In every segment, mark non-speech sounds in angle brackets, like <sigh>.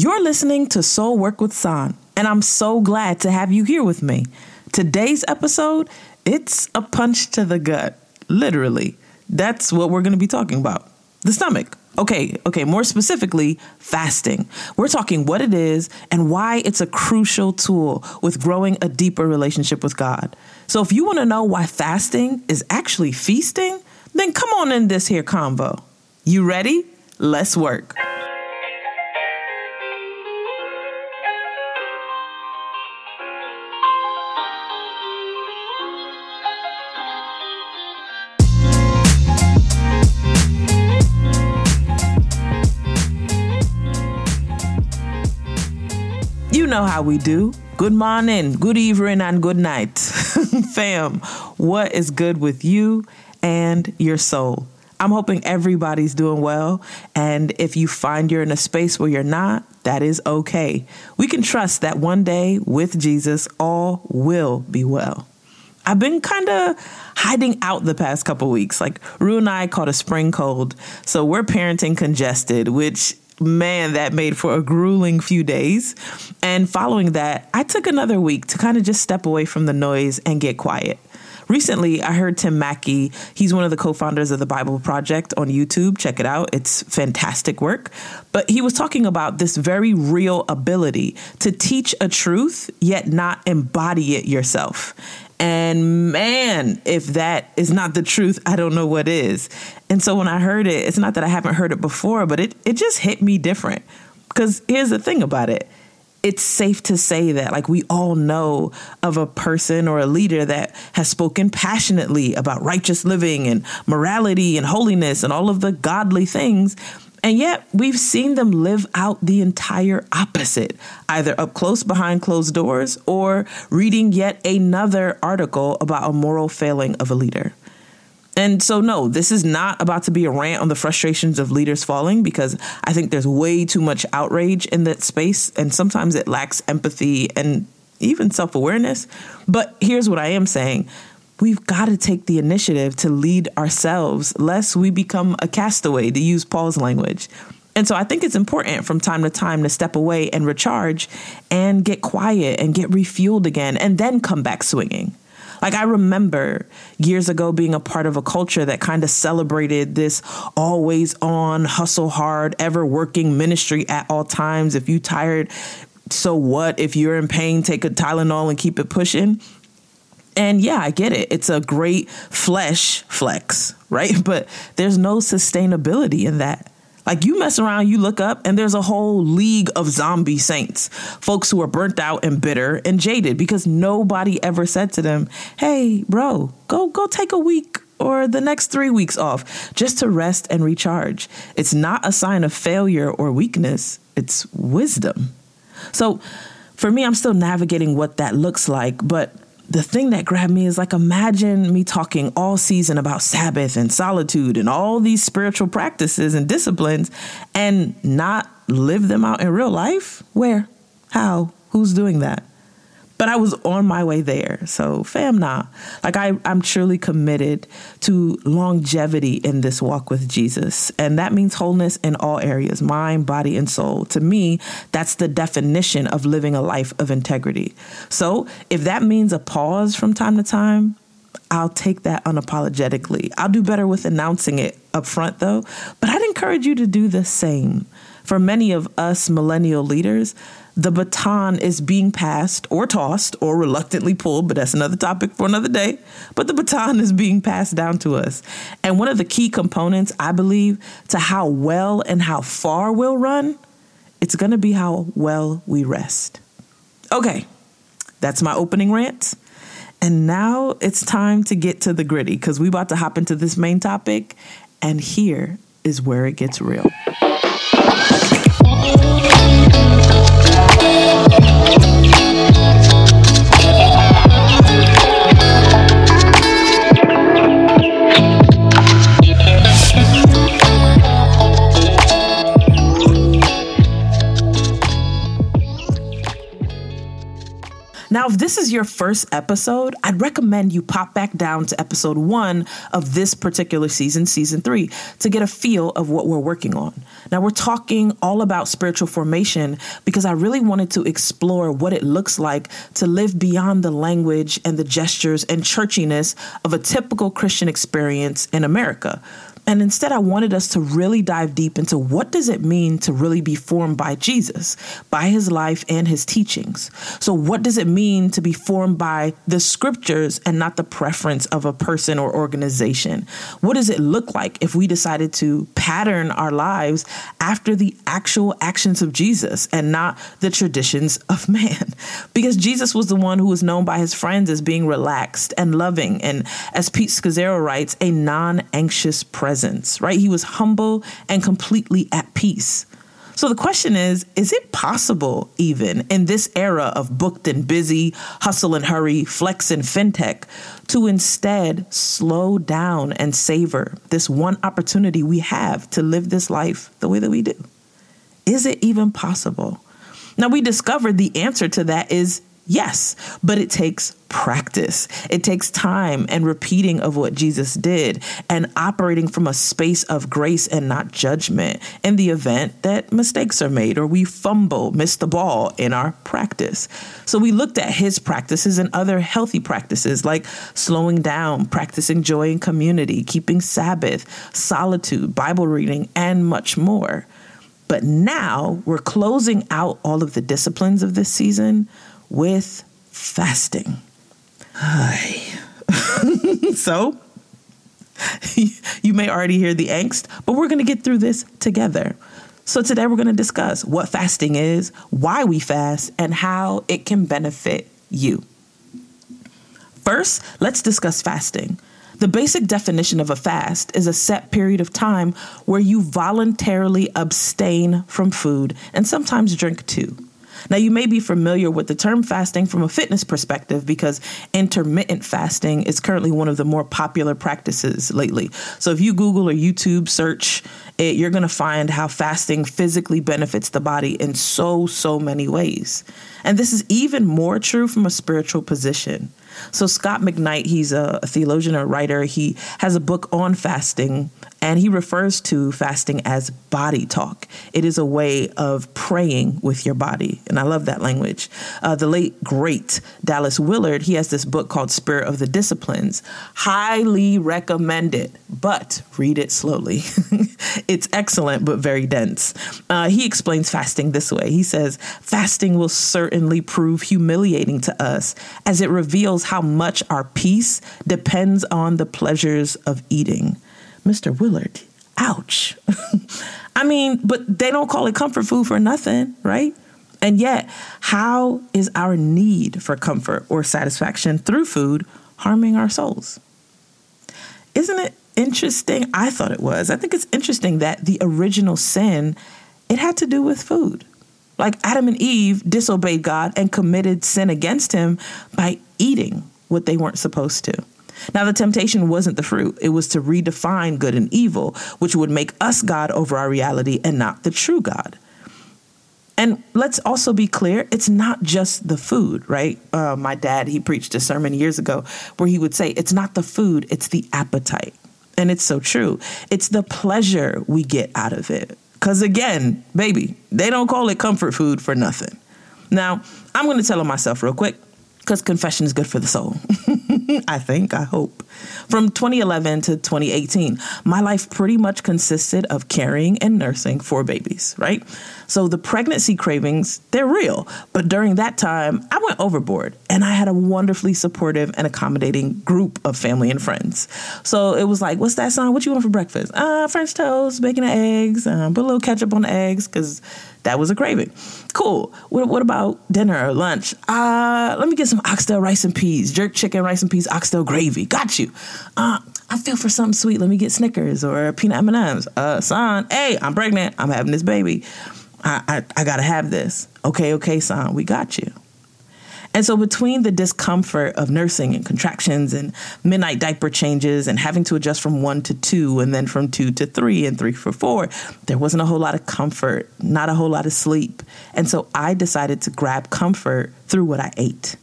You're listening to Soul Work with San, and I'm so glad to have you here with me. Today's episode, it's a punch to the gut, literally. That's what we're going to be talking about the stomach. Okay, okay, more specifically, fasting. We're talking what it is and why it's a crucial tool with growing a deeper relationship with God. So if you want to know why fasting is actually feasting, then come on in this here convo. You ready? Let's work. Know how we do. Good morning, good evening, and good night. <laughs> Fam, what is good with you and your soul? I'm hoping everybody's doing well. And if you find you're in a space where you're not, that is okay. We can trust that one day with Jesus, all will be well. I've been kind of hiding out the past couple weeks. Like Rue and I caught a spring cold, so we're parenting congested, which man, that made for a grueling few days. And following that, I took another week to kind of just step away from the noise and get quiet. Recently, I heard Tim Mackie. He's one of the co founders of the Bible Project on YouTube. Check it out, it's fantastic work. But he was talking about this very real ability to teach a truth, yet not embody it yourself. And man, if that is not the truth, I don't know what is. And so when I heard it, it's not that I haven't heard it before, but it, it just hit me different. Because here's the thing about it it's safe to say that, like, we all know of a person or a leader that has spoken passionately about righteous living and morality and holiness and all of the godly things. And yet, we've seen them live out the entire opposite, either up close behind closed doors or reading yet another article about a moral failing of a leader. And so, no, this is not about to be a rant on the frustrations of leaders falling because I think there's way too much outrage in that space. And sometimes it lacks empathy and even self awareness. But here's what I am saying we've got to take the initiative to lead ourselves, lest we become a castaway, to use Paul's language. And so I think it's important from time to time to step away and recharge and get quiet and get refueled again and then come back swinging. Like I remember years ago being a part of a culture that kind of celebrated this always on, hustle hard, ever working ministry at all times. If you tired, so what? If you're in pain, take a Tylenol and keep it pushing. And yeah, I get it. It's a great flesh flex, <laughs> right? But there's no sustainability in that. Like you mess around, you look up, and there's a whole league of zombie saints, folks who are burnt out and bitter and jaded because nobody ever said to them, "Hey, bro, go go take a week or the next three weeks off just to rest and recharge." It's not a sign of failure or weakness; it's wisdom. So, for me, I'm still navigating what that looks like, but the thing that grabbed me is like imagine me talking all season about Sabbath and solitude and all these spiritual practices and disciplines and not live them out in real life. Where? How? Who's doing that? But I was on my way there. So, fam, nah. Like, I, I'm truly committed to longevity in this walk with Jesus. And that means wholeness in all areas mind, body, and soul. To me, that's the definition of living a life of integrity. So, if that means a pause from time to time, I'll take that unapologetically. I'll do better with announcing it up front, though, but I'd encourage you to do the same. For many of us millennial leaders, the baton is being passed or tossed or reluctantly pulled, but that's another topic for another day. But the baton is being passed down to us. And one of the key components, I believe, to how well and how far we'll run, it's going to be how well we rest. Okay, that's my opening rant. And now it's time to get to the gritty because we're about to hop into this main topic. And here is where it gets real. This is your first episode, I'd recommend you pop back down to episode one of this particular season, season three, to get a feel of what we're working on. Now, we're talking all about spiritual formation because I really wanted to explore what it looks like to live beyond the language and the gestures and churchiness of a typical Christian experience in America. And instead, I wanted us to really dive deep into what does it mean to really be formed by Jesus, by his life and his teachings. So what does it mean to be formed by the scriptures and not the preference of a person or organization? What does it look like if we decided to pattern our lives after the actual actions of Jesus and not the traditions of man? <laughs> Because Jesus was the one who was known by his friends as being relaxed and loving and as Pete Scazzero writes, a non-anxious presence presence, right? He was humble and completely at peace. So the question is is it possible, even in this era of booked and busy, hustle and hurry, flex and fintech, to instead slow down and savor this one opportunity we have to live this life the way that we do? Is it even possible? Now, we discovered the answer to that is Yes, but it takes practice. It takes time and repeating of what Jesus did and operating from a space of grace and not judgment in the event that mistakes are made or we fumble, miss the ball in our practice. So we looked at his practices and other healthy practices like slowing down, practicing joy in community, keeping Sabbath, solitude, Bible reading, and much more. But now we're closing out all of the disciplines of this season with fasting. hi. <laughs> so, you may already hear the angst, but we're going to get through this together. So, today we're going to discuss what fasting is, why we fast, and how it can benefit you. First, let's discuss fasting. The basic definition of a fast is a set period of time where you voluntarily abstain from food and sometimes drink too. Now, you may be familiar with the term fasting from a fitness perspective because intermittent fasting is currently one of the more popular practices lately. So, if you Google or YouTube search it, you're going to find how fasting physically benefits the body in so, so many ways. And this is even more true from a spiritual position. So, Scot McKnight, he's a, theologian or writer. He has a book on fasting, and he refers to fasting as body talk. It is a way of praying with your body. And I love that language. Uh, the late, great Dallas Willard, he has this book called Spirit of the Disciplines. Highly recommend it, but read it slowly. <laughs> it's excellent, but very dense. Uh, he explains fasting this way He says, Fasting will certainly prove humiliating to us as it reveals how much our peace depends on the pleasures of eating. Mr. Willard, ouch. <laughs> I mean, but they don't call it comfort food for nothing, right? And yet, how is our need for comfort or satisfaction through food harming our souls? Isn't it interesting? I thought it was. I think it's interesting that the original sin it had to do with food. Like Adam and Eve disobeyed God and committed sin against him by eating what they weren't supposed to. Now, the temptation wasn't the fruit, it was to redefine good and evil, which would make us God over our reality and not the true God. And let's also be clear, it's not just the food, right? Uh, my dad, he preached a sermon years ago where he would say, it's not the food, it's the appetite. And it's so true. It's the pleasure we get out of it. Because again, baby, they don't call it comfort food for nothing. Now, I'm going to tell on myself real quick because confession is good for the soul. <laughs> I think, I hope. From 2011 to 2018, my life pretty much consisted of carrying and nursing four babies, right? So the pregnancy cravings, they're real. But during that time, I went overboard and I had a wonderfully supportive and accommodating group of family and friends. So it was like, what's that son? What you want for breakfast? Uh, French toast, bacon and eggs, uh, put a little ketchup on the eggs because that was a craving. Cool. What, what about dinner or lunch? Uh, let me get some oxtail rice and peas, jerk chicken, rice and peas, oxtail gravy. Got you. Uh, I feel for something sweet. Let me get Snickers or peanut M&Ms. Uh, son, hey, I'm pregnant. I'm having this baby. I, I, I gotta have this. Okay, okay, son, we got you. And so, between the discomfort of nursing and contractions and midnight diaper changes and having to adjust from one to two and then from two to three and three for four, there wasn't a whole lot of comfort, not a whole lot of sleep. And so, I decided to grab comfort through what I ate.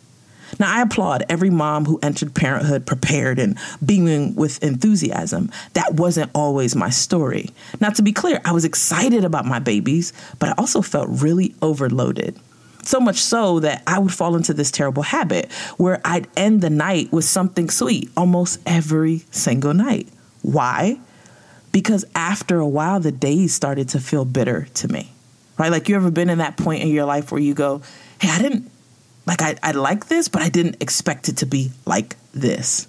Now, I applaud every mom who entered parenthood prepared and beaming with enthusiasm. That wasn't always my story. Now, to be clear, I was excited about my babies, but I also felt really overloaded. So much so that I would fall into this terrible habit where I'd end the night with something sweet almost every single night. Why? Because after a while, the days started to feel bitter to me, right? Like you ever been in that point in your life where you go, hey, I didn't like I, I like this, but I didn't expect it to be like this.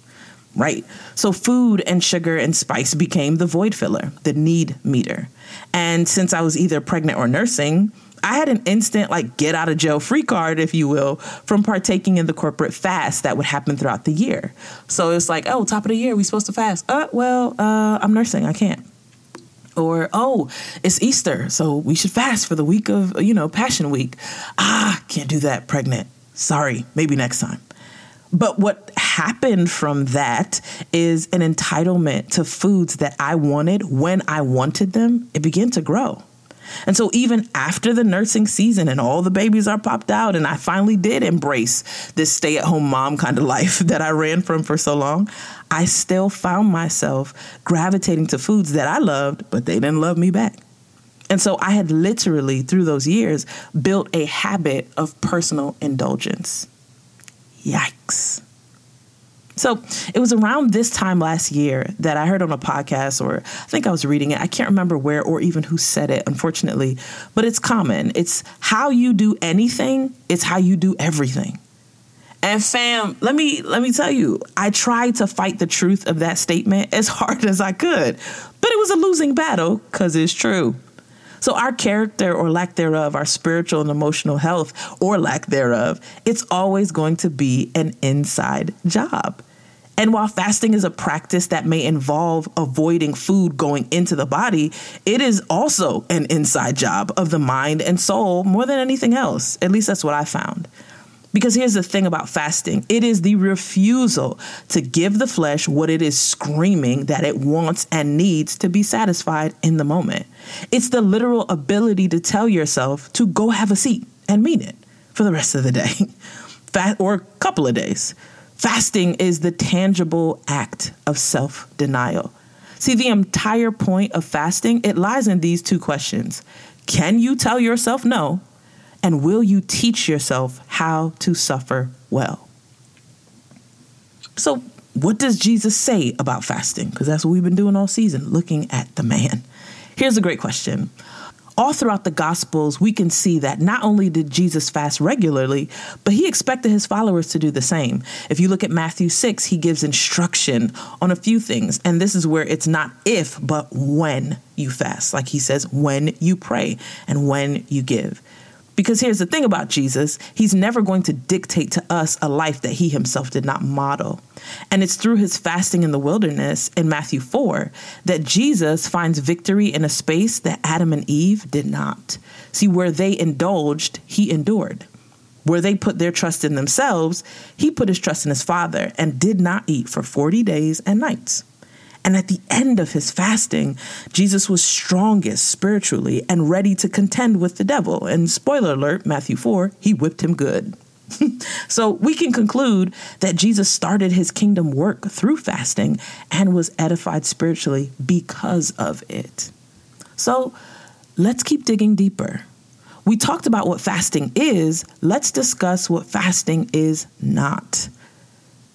Right? So food and sugar and spice became the void filler, the need meter. And since I was either pregnant or nursing, I had an instant like get out of jail free card, if you will, from partaking in the corporate fast that would happen throughout the year. So it's like, oh, top of the year, we supposed to fast. Uh, well, uh, I'm nursing, I can't. Or oh, it's Easter, so we should fast for the week of you know Passion Week. Ah, can't do that, pregnant. Sorry, maybe next time. But what happened from that is an entitlement to foods that I wanted when I wanted them. It began to grow. And so, even after the nursing season and all the babies are popped out, and I finally did embrace this stay at home mom kind of life <laughs> that I ran from for so long, I still found myself gravitating to foods that I loved, but they didn't love me back. And so I had literally, through those years, built a habit of personal indulgence. Yikes. So it was around this time last year that I heard on a podcast, or I think I was reading it. I can't remember where or even who said it, unfortunately, but it's common. It's how you do anything, it's how you do everything. And fam, let me let me tell you, I tried to fight the truth of that statement as <laughs> hard as I could, but it was a losing battle because it's true. So, our character or lack thereof, our spiritual and emotional health or lack thereof, it's always going to be an inside job. And while fasting is a practice that may involve avoiding food going into the body, it is also an inside job of the mind and soul more than anything else. At least that's what I found. Because here's the thing about fasting it is the refusal to give the flesh what it is screaming that it wants and needs to be satisfied in the moment. It's the literal ability to tell yourself to go have a seat and mean it for the rest of the day <laughs> or a couple of days. Fasting is the tangible act of self denial. See, the entire point of fasting, it lies in these two questions. Can you tell yourself no? And will you teach yourself how to suffer well? So, what does Jesus say about fasting? Because that's what we've been doing all season, looking at the man. Here's a great question. All throughout the Gospels, we can see that not only did Jesus fast regularly, but he expected his followers to do the same. If you look at Matthew 6, he gives instruction on a few things. And this is where it's not if, but when you fast. Like he says, when you pray and when you give. Because here's the thing about Jesus, he's never going to dictate to us a life that he himself did not model. And it's through his fasting in the wilderness in Matthew 4 that Jesus finds victory in a space that Adam and Eve did not. See, where they indulged, he endured. Where they put their trust in themselves, he put his trust in his Father and did not eat for 40 days and nights. And at the end of his fasting, Jesus was strongest spiritually and ready to contend with the devil. And spoiler alert, Matthew 4, he whipped him good. <laughs> so we can conclude that Jesus started his kingdom work through fasting and was edified spiritually because of it. So let's keep digging deeper. We talked about what fasting is. Let's discuss what fasting is not.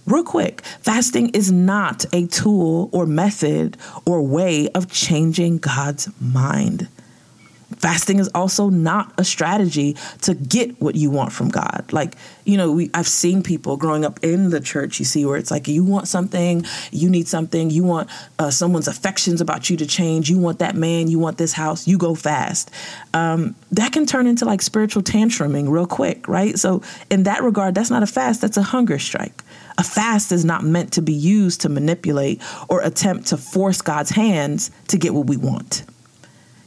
Real quick, fasting is not a tool or method or way of changing God's mind. Fasting is also not a strategy to get what you want from God. Like, you know, we, I've seen people growing up in the church, you see, where it's like you want something, you need something, you want uh, someone's affections about you to change, you want that man, you want this house, you go fast. Um, that can turn into like spiritual tantruming real quick, right? So, in that regard, that's not a fast, that's a hunger strike. A fast is not meant to be used to manipulate or attempt to force God's hands to get what we want.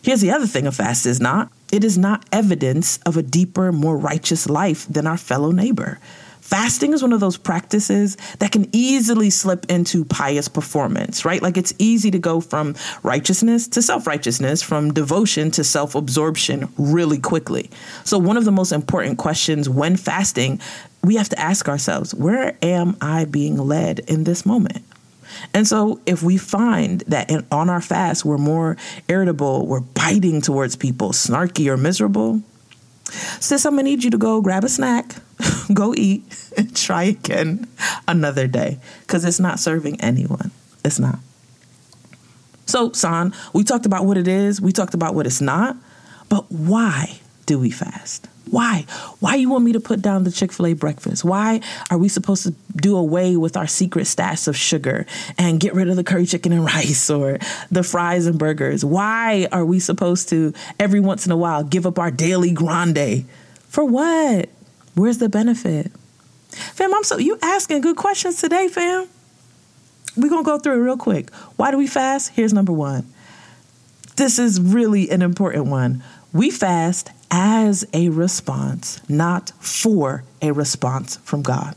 Here's the other thing a fast is not It is not evidence of a deeper, more righteous life than our fellow neighbor. Fasting is one of those practices that can easily slip into pious performance, right? Like it's easy to go from righteousness to self righteousness, from devotion to self absorption really quickly. So, one of the most important questions when fasting, we have to ask ourselves where am I being led in this moment? And so, if we find that in, on our fast we're more irritable, we're biting towards people, snarky or miserable, sis, I'm gonna need you to go grab a snack, <laughs> go eat, <laughs> and try again another day because it's not serving anyone. It's not. So, San, we talked about what it is, we talked about what it's not, but why do we fast? Why? Why you want me to put down the Chick-fil-A breakfast? Why are we supposed to do away with our secret stash of sugar and get rid of the curry chicken and rice or the fries and burgers? Why are we supposed to every once in a while give up our daily grande? For what? Where's the benefit? Fam, I'm so you asking good questions today, fam. We're gonna go through it real quick. Why do we fast? Here's number one. This is really an important one. We fast as a response, not for a response from God.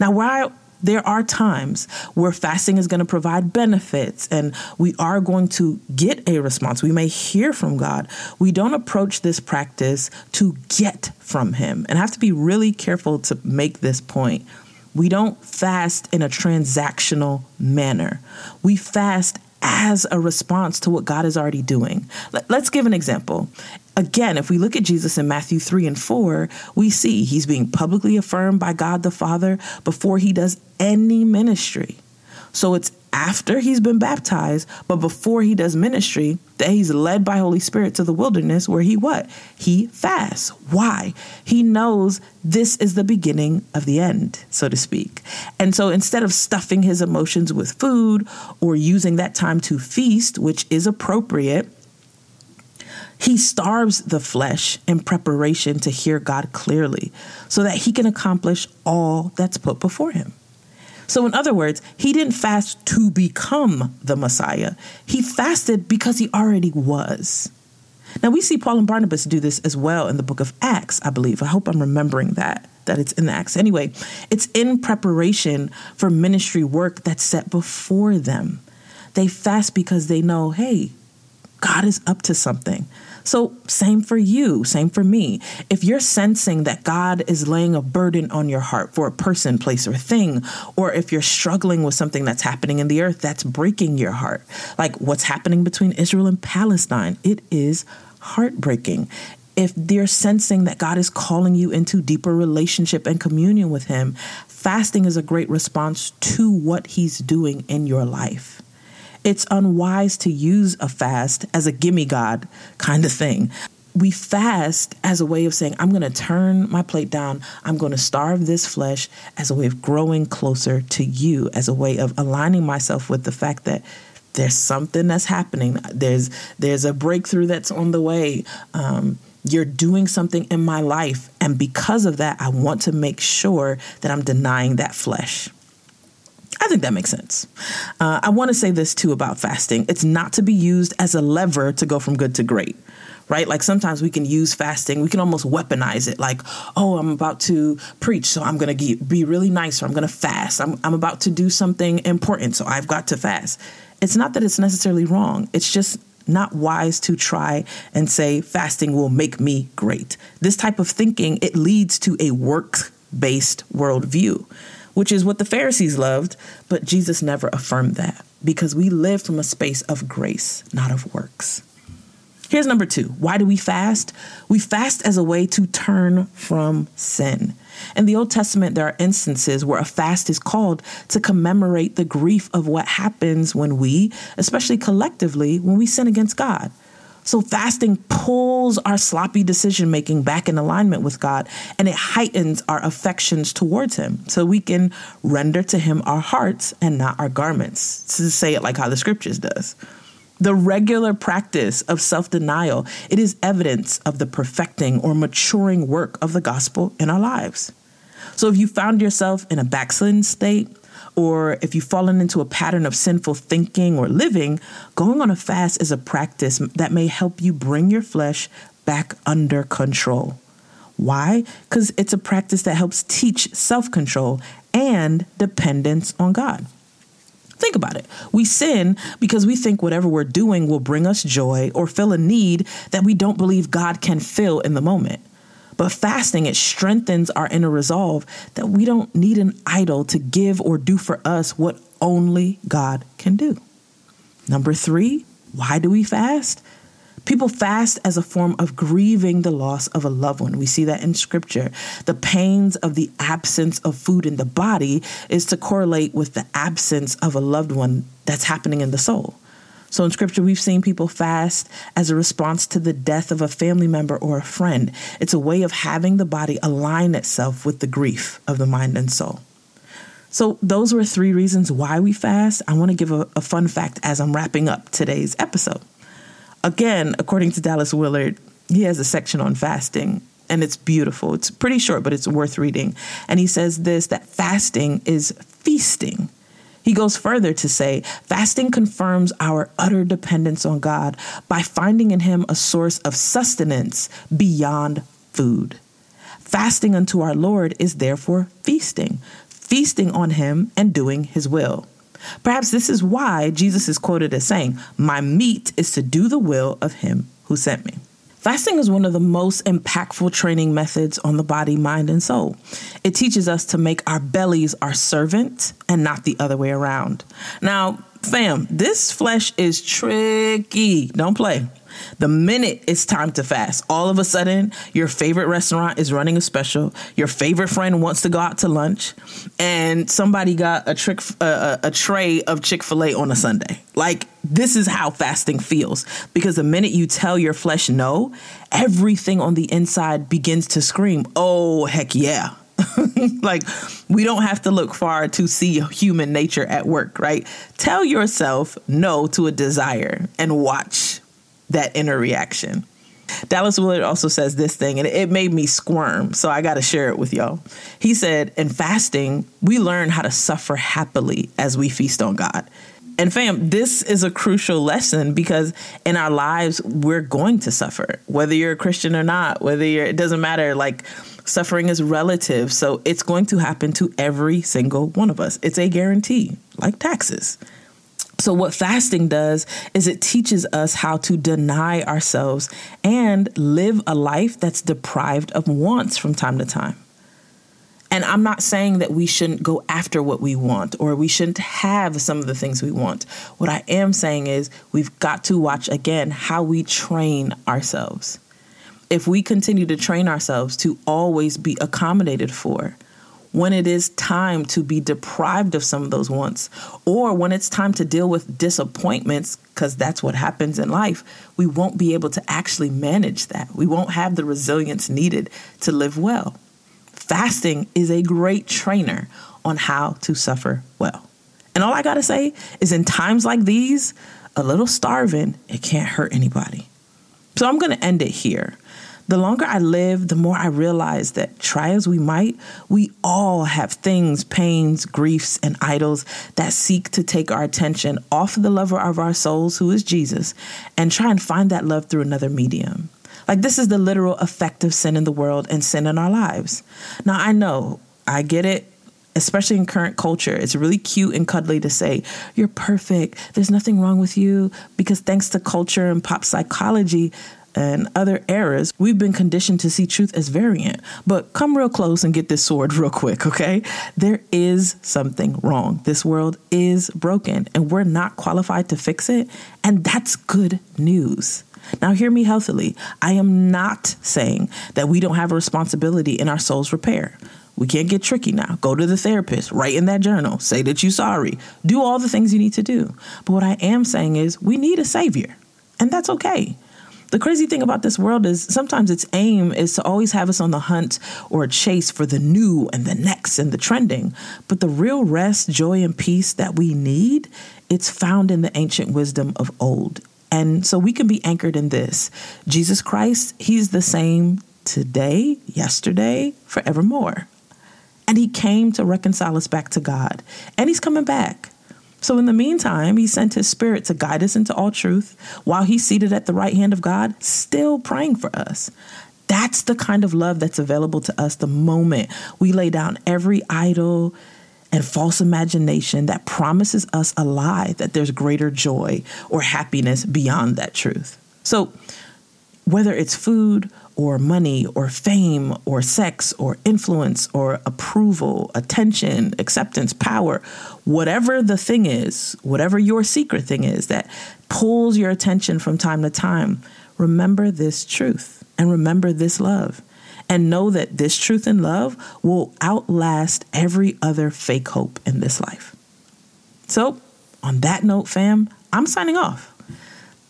Now, while there are times where fasting is going to provide benefits and we are going to get a response. We may hear from God. We don't approach this practice to get from Him. And I have to be really careful to make this point. We don't fast in a transactional manner. We fast as a response to what God is already doing. Let's give an example. Again, if we look at Jesus in Matthew 3 and 4, we see he's being publicly affirmed by God the Father before he does any ministry. So it's after he's been baptized, but before he does ministry, that he's led by Holy Spirit to the wilderness where he what? He fasts. Why? He knows this is the beginning of the end, so to speak. And so instead of stuffing his emotions with food or using that time to feast, which is appropriate, he starves the flesh in preparation to hear God clearly so that he can accomplish all that's put before him. So, in other words, he didn't fast to become the Messiah, he fasted because he already was. Now, we see Paul and Barnabas do this as well in the book of Acts, I believe. I hope I'm remembering that, that it's in Acts. Anyway, it's in preparation for ministry work that's set before them. They fast because they know, hey, God is up to something. So, same for you, same for me. If you're sensing that God is laying a burden on your heart for a person, place, or thing, or if you're struggling with something that's happening in the earth that's breaking your heart, like what's happening between Israel and Palestine, it is heartbreaking. If they're sensing that God is calling you into deeper relationship and communion with Him, fasting is a great response to what He's doing in your life it's unwise to use a fast as a gimme God kind of thing. We fast as a way of saying, I'm going to turn my plate down. I'm going to starve this flesh as a way of growing closer to you, as a way of aligning myself with the fact that there's something that's happening. There's there's a breakthrough that's on the way. Um, you're doing something in my life, and because of that, I want to make sure that I'm denying that flesh. I think that makes sense. Uh, I want to say this too about fasting. It's not to be used as a lever to go from good to great, right? Like sometimes we can use fasting, we can almost weaponize it. Like, oh, I'm about to preach, so I'm going to be really nice, or I'm going to fast. I'm, I'm about to do something important, so I've got to fast. It's not that it's necessarily wrong, it's just not wise to try and say fasting will make me great. This type of thinking, it leads to a work based worldview which is what the Pharisees loved, but Jesus never affirmed that because we live from a space of grace, not of works. Here's number two. Why do we fast? We fast as a way to turn from sin. In the Old Testament, there are instances where a fast is called to commemorate the grief of what happens when we, especially collectively, when we sin against God. So fasting pulls our sloppy decision making back in alignment with God and it heightens our affections towards Him so we can render to Him our hearts and not our garments, to say it like how the scriptures does. The regular practice of self denial, it is evidence of the perfecting or maturing work of the gospel in our lives. So if you found yourself in a backslidden state, or if you've fallen into a pattern of sinful thinking or living, going on a fast is a practice that may help you bring your flesh back under control. Why? Because it's a practice that helps teach self control and dependence on God. Think about it. We sin because we think whatever we're doing will bring us joy or fill a need that we don't believe God can fill in the moment. But fasting, it strengthens our inner resolve that we don't need an idol to give or do for us what only God can do. Number three, why do we fast? People fast as a form of grieving the loss of a loved one. We see that in scripture. The pains of the absence of food in the body is to correlate with the absence of a loved one that's happening in the soul. So in scripture, we've seen people fast as a response to the death of a family member or a friend. It's a way of having the body align itself with the grief of the mind and soul. So, those were three reasons why we fast. I want to give a, a fun fact as I'm wrapping up today's episode. Again, according to Dallas Willard, he has a section on fasting and it's beautiful. It's pretty short, but it's worth reading. And he says this that fasting is feasting. He goes further to say fasting confirms our utter dependence on God by finding in Him a source of sustenance beyond food. Fasting unto our Lord is therefore feasting, feasting on Him and doing His will. Perhaps this is why Jesus is quoted as saying, My meat is to do the will of him who sent me. Fasting is one of the most impactful training methods on the body, mind, and soul. It teaches us to make our bellies our servant and not the other way around. Now, fam, this flesh is tricky. Don't play. The minute it's time to fast, all of a sudden, your favorite restaurant is running a special. Your favorite friend wants to go out to lunch, and somebody got a trick uh, a tray of Chick Fil A on a Sunday. Like this is how fasting feels because the minute you tell your flesh no, everything on the inside begins to scream, "Oh heck yeah!" <laughs> like we don't have to look far to see human nature at work, right? Tell yourself no to a desire and watch that inner reaction. Dallas Willard also says this thing, and it made me squirm, so I got to share it with y'all. He said, In fasting, we learn how to suffer happily as we feast on God. And fam, this is a crucial lesson because in our lives, we're going to suffer, whether you're a Christian or not, whether you're, it doesn't matter. Like, suffering is relative. So it's going to happen to every single one of us. It's a guarantee, like taxes. So, what fasting does is it teaches us how to deny ourselves and live a life that's deprived of wants from time to time. And I'm not saying that we shouldn't go after what we want or we shouldn't have some of the things we want. What I am saying is we've got to watch again how we train ourselves. If we continue to train ourselves to always be accommodated for, when it is time to be deprived of some of those wants, or when it's time to deal with disappointments, because that's what happens in life, we won't be able to actually manage that. We won't have the resilience needed to live well. Fasting is a great trainer on how to suffer well. And all I got to say is in times like these, a little starving, it can't hurt anybody. So I'm to end it here. The longer I live, the more I realize that try as we might, we all have things, pains, griefs, and idols that seek to take our attention off of the lover of our souls, who is Jesus, and try and find that love through another medium. Like, this is the literal effect of sin in the world and sin in our lives. Now, I know, I get it especially in current culture, it's really cute and cuddly to say, You're perfect. There's nothing wrong with you. Because thanks to culture and pop psychology, and other eras, we've been conditioned to see truth as variant. But come real close and get this sword real quick, okay? There is something wrong. This world is broken, and we're not qualified to fix it. And that's good news. Now, hear me healthily. I am not saying that we don't have a responsibility in our soul's repair. We can't get tricky now. Go to the therapist, write in that journal, say that you're sorry, do all the things you need to do. But what I am saying is we need a savior, and that's okay. The crazy thing about this world is sometimes its aim is to always have us on the hunt or a chase for the new and the next and the trending. But the real rest, joy, and peace that we need, it's found in the ancient wisdom of old. And so we can be anchored in this. Jesus Christ, He's the same today, yesterday, forevermore. And He came to reconcile us back to God. And He's coming back. So, in the meantime, he sent his spirit to guide us into all truth while he's seated at the right hand of God, still praying for us. That's the kind of love that's available to us the moment we lay down every idol and false imagination that promises us a lie that there's greater joy or happiness beyond that truth. So, whether it's food or money or fame or sex or influence or approval, attention, acceptance, power, whatever the thing is, whatever your secret thing is that pulls your attention from time to time, remember this truth and remember this love. And know that this truth and love will outlast every other fake hope in this life. So, on that note, fam, I'm signing off.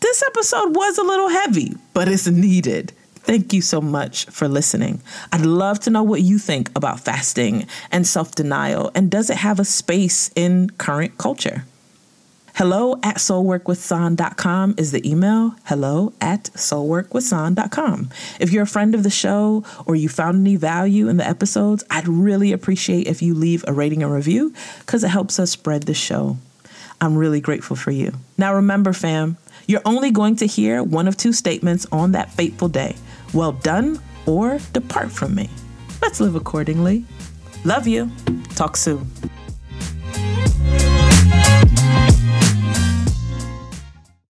This episode was a little heavy, but it's needed. Thank you so much for listening. I'd love to know what you think about fasting and self denial, and does it have a space in current culture? Hello at soulworkwithsan.com is the email. Hello at soulworkwithsan.com. If you're a friend of the show or you found any value in the episodes, I'd really appreciate if you leave a rating and review because it helps us spread the show. I'm really grateful for you. Now, remember, fam, you're only going to hear one of two statements on that fateful day well done or depart from me. Let's live accordingly. Love you. Talk soon.